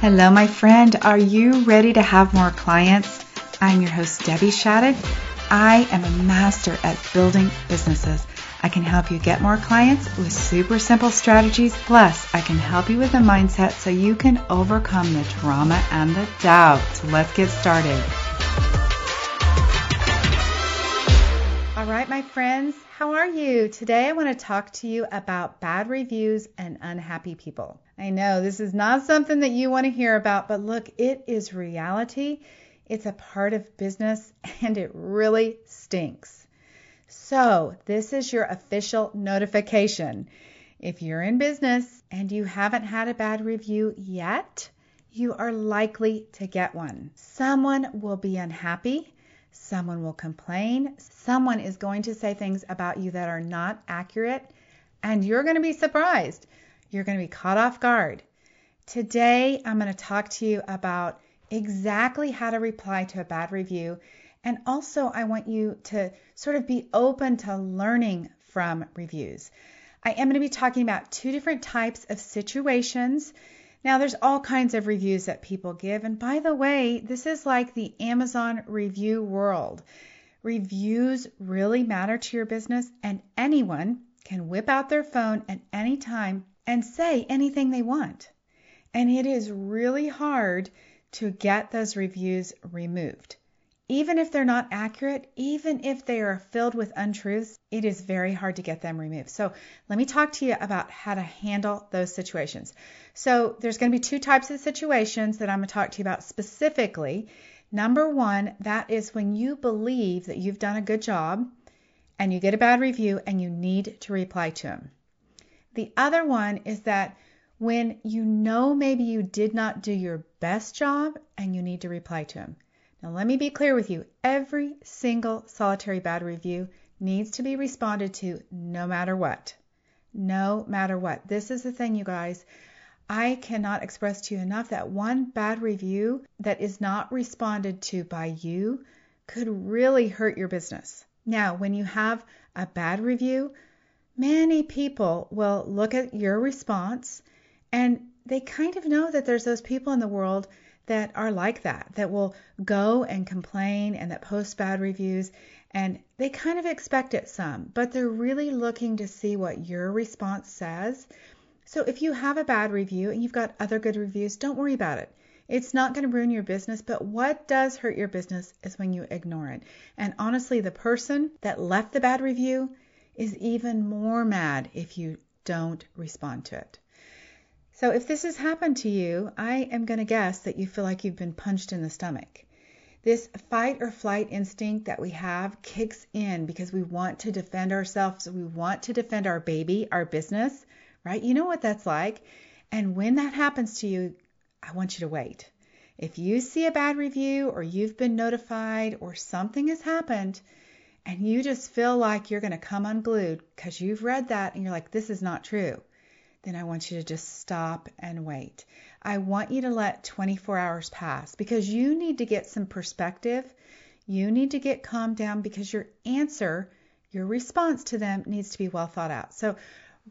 Hello, my friend. Are you ready to have more clients? I'm your host, Debbie Shadid. I am a master at building businesses. I can help you get more clients with super simple strategies. Plus, I can help you with a mindset so you can overcome the trauma and the doubt. Let's get started. All right, my friends, how are you? Today I want to talk to you about bad reviews and unhappy people. I know this is not something that you want to hear about, but look, it is reality. It's a part of business and it really stinks. So, this is your official notification. If you're in business and you haven't had a bad review yet, you are likely to get one. Someone will be unhappy. Someone will complain. Someone is going to say things about you that are not accurate, and you're going to be surprised. You're going to be caught off guard. Today, I'm going to talk to you about exactly how to reply to a bad review. And also, I want you to sort of be open to learning from reviews. I am going to be talking about two different types of situations. Now, there's all kinds of reviews that people give. And by the way, this is like the Amazon review world. Reviews really matter to your business, and anyone can whip out their phone at any time and say anything they want. And it is really hard to get those reviews removed. Even if they're not accurate, even if they are filled with untruths, it is very hard to get them removed. So, let me talk to you about how to handle those situations. So, there's going to be two types of situations that I'm going to talk to you about specifically. Number one, that is when you believe that you've done a good job and you get a bad review and you need to reply to them. The other one is that when you know maybe you did not do your best job and you need to reply to him. Now, let me be clear with you every single solitary bad review needs to be responded to no matter what. No matter what. This is the thing, you guys. I cannot express to you enough that one bad review that is not responded to by you could really hurt your business. Now, when you have a bad review, many people will look at your response and they kind of know that there's those people in the world that are like that, that will go and complain and that post bad reviews. And they kind of expect it some, but they're really looking to see what your response says. So if you have a bad review and you've got other good reviews, don't worry about it. It's not going to ruin your business, but what does hurt your business is when you ignore it. And honestly, the person that left the bad review is even more mad if you don't respond to it. So if this has happened to you, I am going to guess that you feel like you've been punched in the stomach. This fight or flight instinct that we have kicks in because we want to defend ourselves. We want to defend our baby, our business, right? You know what that's like. And when that happens to you, I want you to wait. If you see a bad review or you've been notified or something has happened, and you just feel like you're going to come unglued because you've read that and you're like, this is not true, then I want you to just stop and wait. I want you to let 24 hours pass because you need to get some perspective. You need to get calmed down because your answer, your response to them needs to be well thought out. So,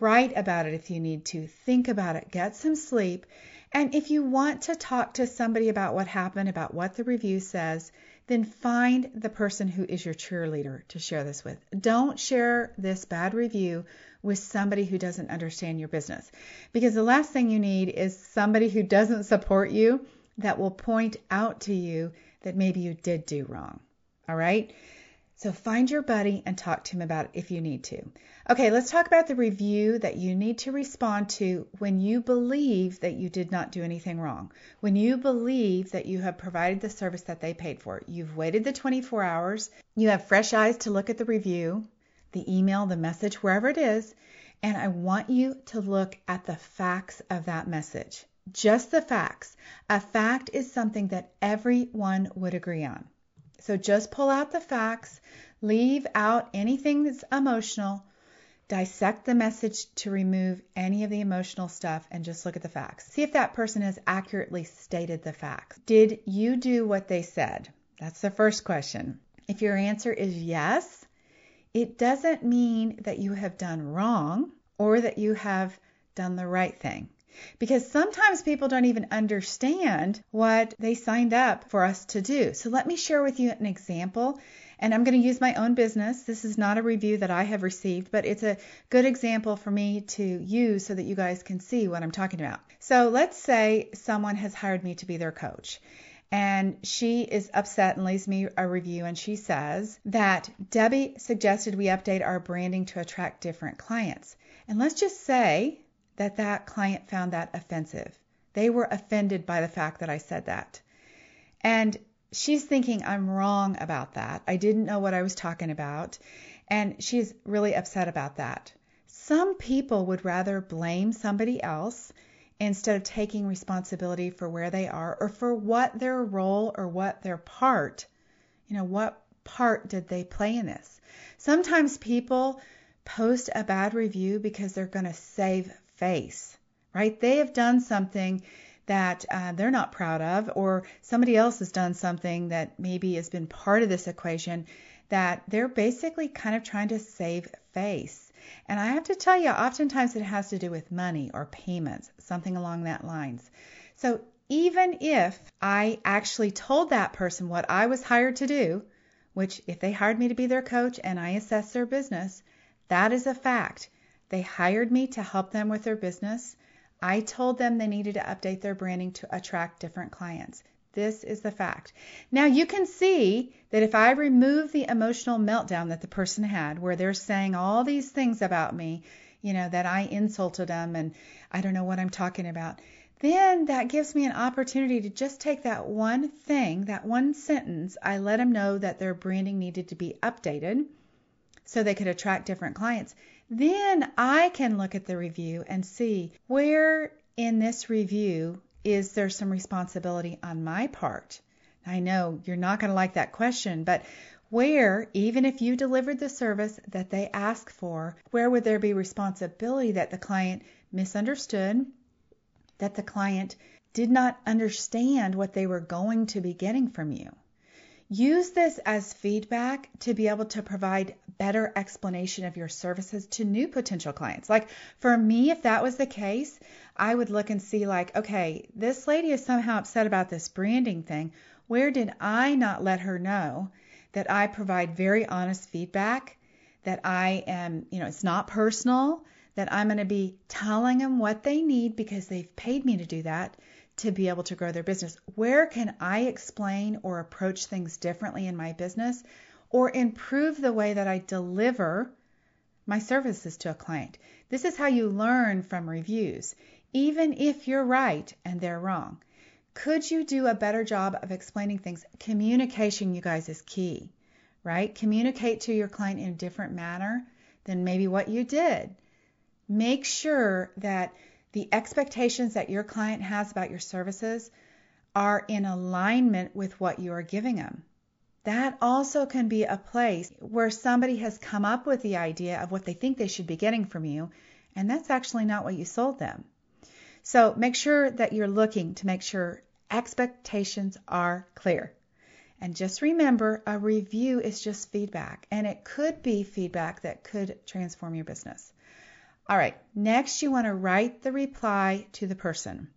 write about it if you need to, think about it, get some sleep. And if you want to talk to somebody about what happened, about what the review says, then find the person who is your cheerleader to share this with. Don't share this bad review with somebody who doesn't understand your business. Because the last thing you need is somebody who doesn't support you that will point out to you that maybe you did do wrong. All right? So find your buddy and talk to him about it if you need to. Okay, let's talk about the review that you need to respond to when you believe that you did not do anything wrong. When you believe that you have provided the service that they paid for. You've waited the 24 hours, you have fresh eyes to look at the review, the email, the message, wherever it is, and I want you to look at the facts of that message. Just the facts. A fact is something that everyone would agree on. So just pull out the facts, leave out anything that's emotional, dissect the message to remove any of the emotional stuff, and just look at the facts. See if that person has accurately stated the facts. Did you do what they said? That's the first question. If your answer is yes, it doesn't mean that you have done wrong or that you have done the right thing. Because sometimes people don't even understand what they signed up for us to do. So let me share with you an example. And I'm going to use my own business. This is not a review that I have received, but it's a good example for me to use so that you guys can see what I'm talking about. So let's say someone has hired me to be their coach and she is upset and leaves me a review and she says that Debbie suggested we update our branding to attract different clients. And let's just say that that client found that offensive. They were offended by the fact that I said that. And she's thinking I'm wrong about that. I didn't know what I was talking about. And she's really upset about that. Some people would rather blame somebody else instead of taking responsibility for where they are or for what their role or what their part, you know, what part did they play in this. Sometimes people post a bad review because they're going to save face, right? They have done something that uh, they're not proud of, or somebody else has done something that maybe has been part of this equation that they're basically kind of trying to save face. And I have to tell you, oftentimes it has to do with money or payments, something along that lines. So even if I actually told that person what I was hired to do, which if they hired me to be their coach and I assess their business, that is a fact. They hired me to help them with their business. I told them they needed to update their branding to attract different clients. This is the fact. Now you can see that if I remove the emotional meltdown that the person had, where they're saying all these things about me, you know, that I insulted them and I don't know what I'm talking about, then that gives me an opportunity to just take that one thing, that one sentence, I let them know that their branding needed to be updated so they could attract different clients. Then I can look at the review and see where in this review is there some responsibility on my part? I know you're not going to like that question, but where, even if you delivered the service that they asked for, where would there be responsibility that the client misunderstood, that the client did not understand what they were going to be getting from you? Use this as feedback to be able to provide better explanation of your services to new potential clients. Like for me, if that was the case, I would look and see like, okay, this lady is somehow upset about this branding thing. Where did I not let her know that I provide very honest feedback, that I am, you know, it's not personal, that I'm going to be telling them what they need because they've paid me to do that to be able to grow their business. Where can I explain or approach things differently in my business or improve the way that I deliver my services to a client? This is how you learn from reviews, even if you're right and they're wrong. Could you do a better job of explaining things? Communication, you guys, is key, right? Communicate to your client in a different manner than maybe what you did. Make sure that the expectations that your client has about your services are in alignment with what you are giving them. That also can be a place where somebody has come up with the idea of what they think they should be getting from you, and that's actually not what you sold them. So make sure that you're looking to make sure expectations are clear. And just remember, a review is just feedback, and it could be feedback that could transform your business. All right, next you want to write the reply to the person.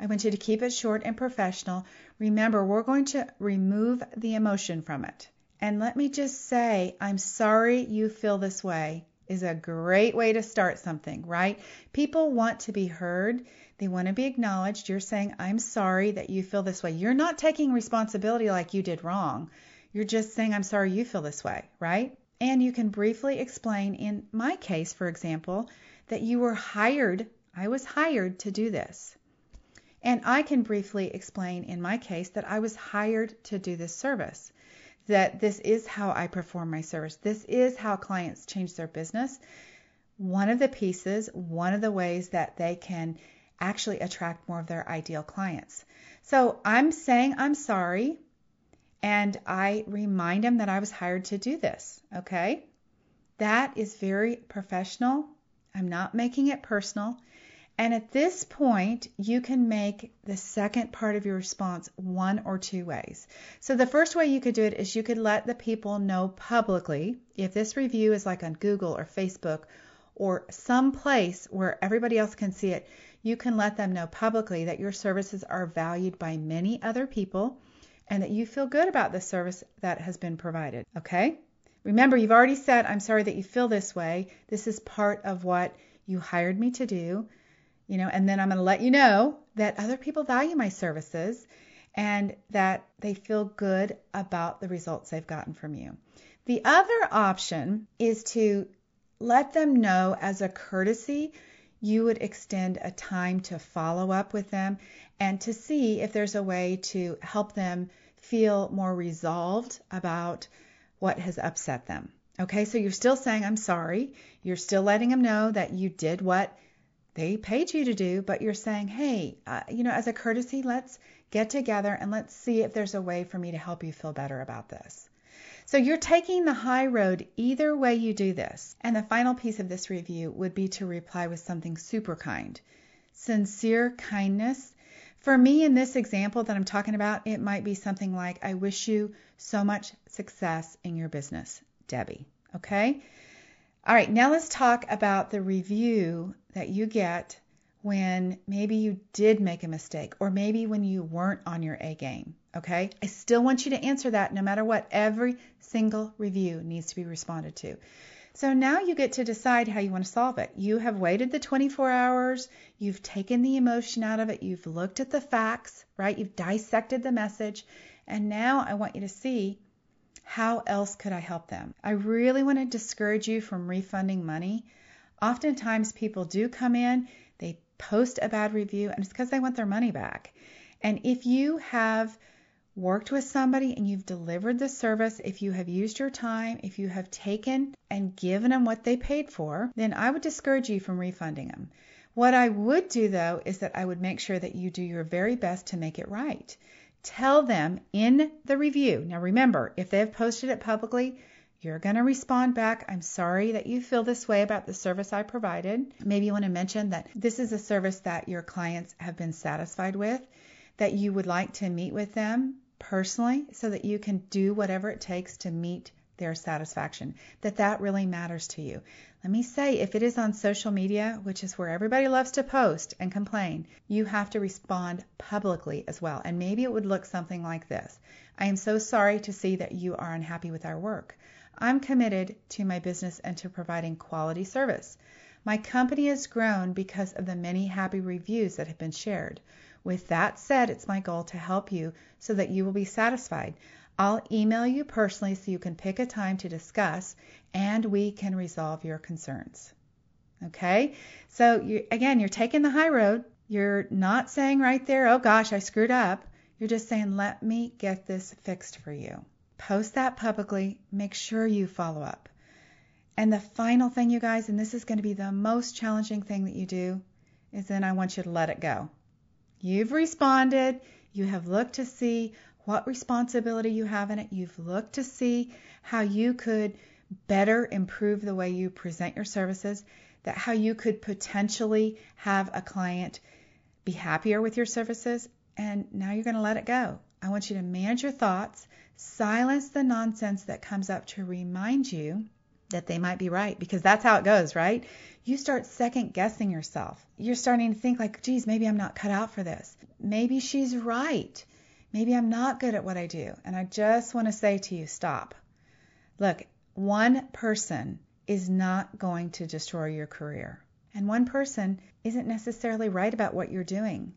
I want you to keep it short and professional. Remember, we're going to remove the emotion from it. And let me just say, I'm sorry you feel this way is a great way to start something, right? People want to be heard. They want to be acknowledged. You're saying, I'm sorry that you feel this way. You're not taking responsibility like you did wrong. You're just saying, I'm sorry you feel this way, right? And you can briefly explain, in my case, for example, that you were hired, I was hired to do this. And I can briefly explain in my case that I was hired to do this service, that this is how I perform my service, this is how clients change their business. One of the pieces, one of the ways that they can actually attract more of their ideal clients. So I'm saying I'm sorry and I remind him that I was hired to do this. Okay? That is very professional. I'm not making it personal. And at this point, you can make the second part of your response one or two ways. So the first way you could do it is you could let the people know publicly if this review is like on Google or Facebook or some place where everybody else can see it, you can let them know publicly that your services are valued by many other people and that you feel good about the service that has been provided. Okay? Remember, you've already said, I'm sorry that you feel this way. This is part of what you hired me to do. You know, and then I'm going to let you know that other people value my services and that they feel good about the results they've gotten from you. The other option is to let them know as a courtesy you would extend a time to follow up with them and to see if there's a way to help them feel more resolved about what has upset them. Okay, so you're still saying, I'm sorry. You're still letting them know that you did what they paid you to do, but you're saying, hey, uh, you know, as a courtesy, let's get together and let's see if there's a way for me to help you feel better about this. So you're taking the high road either way you do this. And the final piece of this review would be to reply with something super kind. Sincere kindness. For me, in this example that I'm talking about, it might be something like, I wish you so much success in your business, Debbie. Okay? All right, now let's talk about the review that you get when maybe you did make a mistake or maybe when you weren't on your A game. Okay? I still want you to answer that no matter what. Every single review needs to be responded to. So now you get to decide how you want to solve it. You have waited the 24 hours, you've taken the emotion out of it, you've looked at the facts, right? You've dissected the message, and now I want you to see how else could I help them? I really want to discourage you from refunding money. Oftentimes people do come in, post a bad review, and it's because they want their money back. And if you have worked with somebody and you've delivered the service, if you have used your time, if you have taken and given them what they paid for, then I would discourage you from refunding them. What I would do though is that I would make sure that you do your very best to make it right. Tell them in the review. Now remember, if they have posted it publicly, you're going to respond back. I'm sorry that you feel this way about the service I provided. Maybe you want to mention that this is a service that your clients have been satisfied with, that you would like to meet with them personally so that you can do whatever it takes to meet their satisfaction, that that really matters to you. Let me say, if it is on social media, which is where everybody loves to post and complain, you have to respond publicly as well. And maybe it would look something like this I am so sorry to see that you are unhappy with our work. I'm committed to my business and to providing quality service. My company has grown because of the many happy reviews that have been shared. With that said, it's my goal to help you so that you will be satisfied. I'll email you personally so you can pick a time to discuss and we can resolve your concerns. Okay? So, you, again, you're taking the high road. You're not saying right there, oh gosh, I screwed up. You're just saying, let me get this fixed for you. Post that publicly. Make sure you follow up. And the final thing, you guys, and this is going to be the most challenging thing that you do, is then I want you to let it go. You've responded. You have looked to see what responsibility you have in it. You've looked to see how you could better improve the way you present your services, that how you could potentially have a client be happier with your services, and now you're going to let it go. I want you to manage your thoughts, silence the nonsense that comes up to remind you that they might be right because that's how it goes, right? You start second guessing yourself. You're starting to think like, geez, maybe I'm not cut out for this. Maybe she's right. Maybe I'm not good at what I do. And I just want to say to you, stop. Look, one person is not going to destroy your career. And one person isn't necessarily right about what you're doing.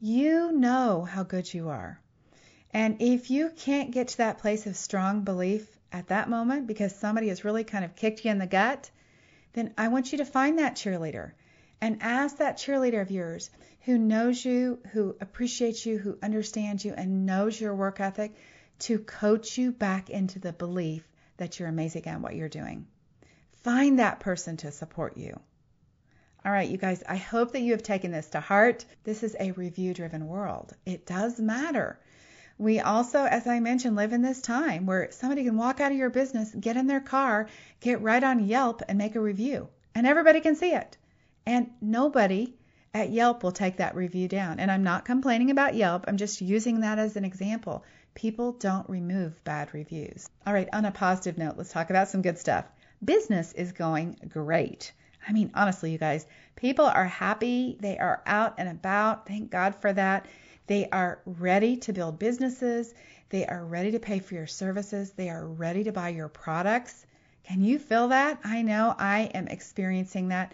You know how good you are. And if you can't get to that place of strong belief at that moment because somebody has really kind of kicked you in the gut, then I want you to find that cheerleader and ask that cheerleader of yours who knows you, who appreciates you, who understands you, and knows your work ethic to coach you back into the belief that you're amazing at what you're doing. Find that person to support you. All right, you guys, I hope that you have taken this to heart. This is a review driven world. It does matter. We also, as I mentioned, live in this time where somebody can walk out of your business, get in their car, get right on Yelp, and make a review, and everybody can see it. And nobody at Yelp will take that review down. And I'm not complaining about Yelp, I'm just using that as an example. People don't remove bad reviews. All right, on a positive note, let's talk about some good stuff. Business is going great. I mean, honestly, you guys, people are happy. They are out and about. Thank God for that. They are ready to build businesses. They are ready to pay for your services. They are ready to buy your products. Can you feel that? I know I am experiencing that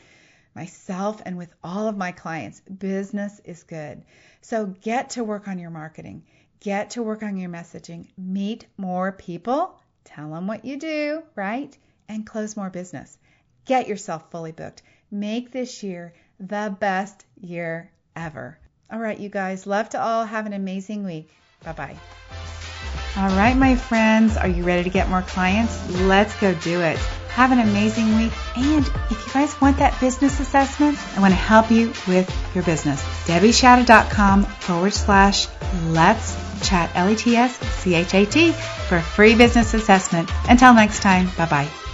myself and with all of my clients. Business is good. So get to work on your marketing. Get to work on your messaging. Meet more people. Tell them what you do, right? And close more business. Get yourself fully booked. Make this year the best year ever. All right, you guys. Love to all. Have an amazing week. Bye bye. All right, my friends. Are you ready to get more clients? Let's go do it. Have an amazing week. And if you guys want that business assessment, I want to help you with your business. DebbieShadid.com forward slash let's chat L E T S C H A T for a free business assessment. Until next time, bye bye.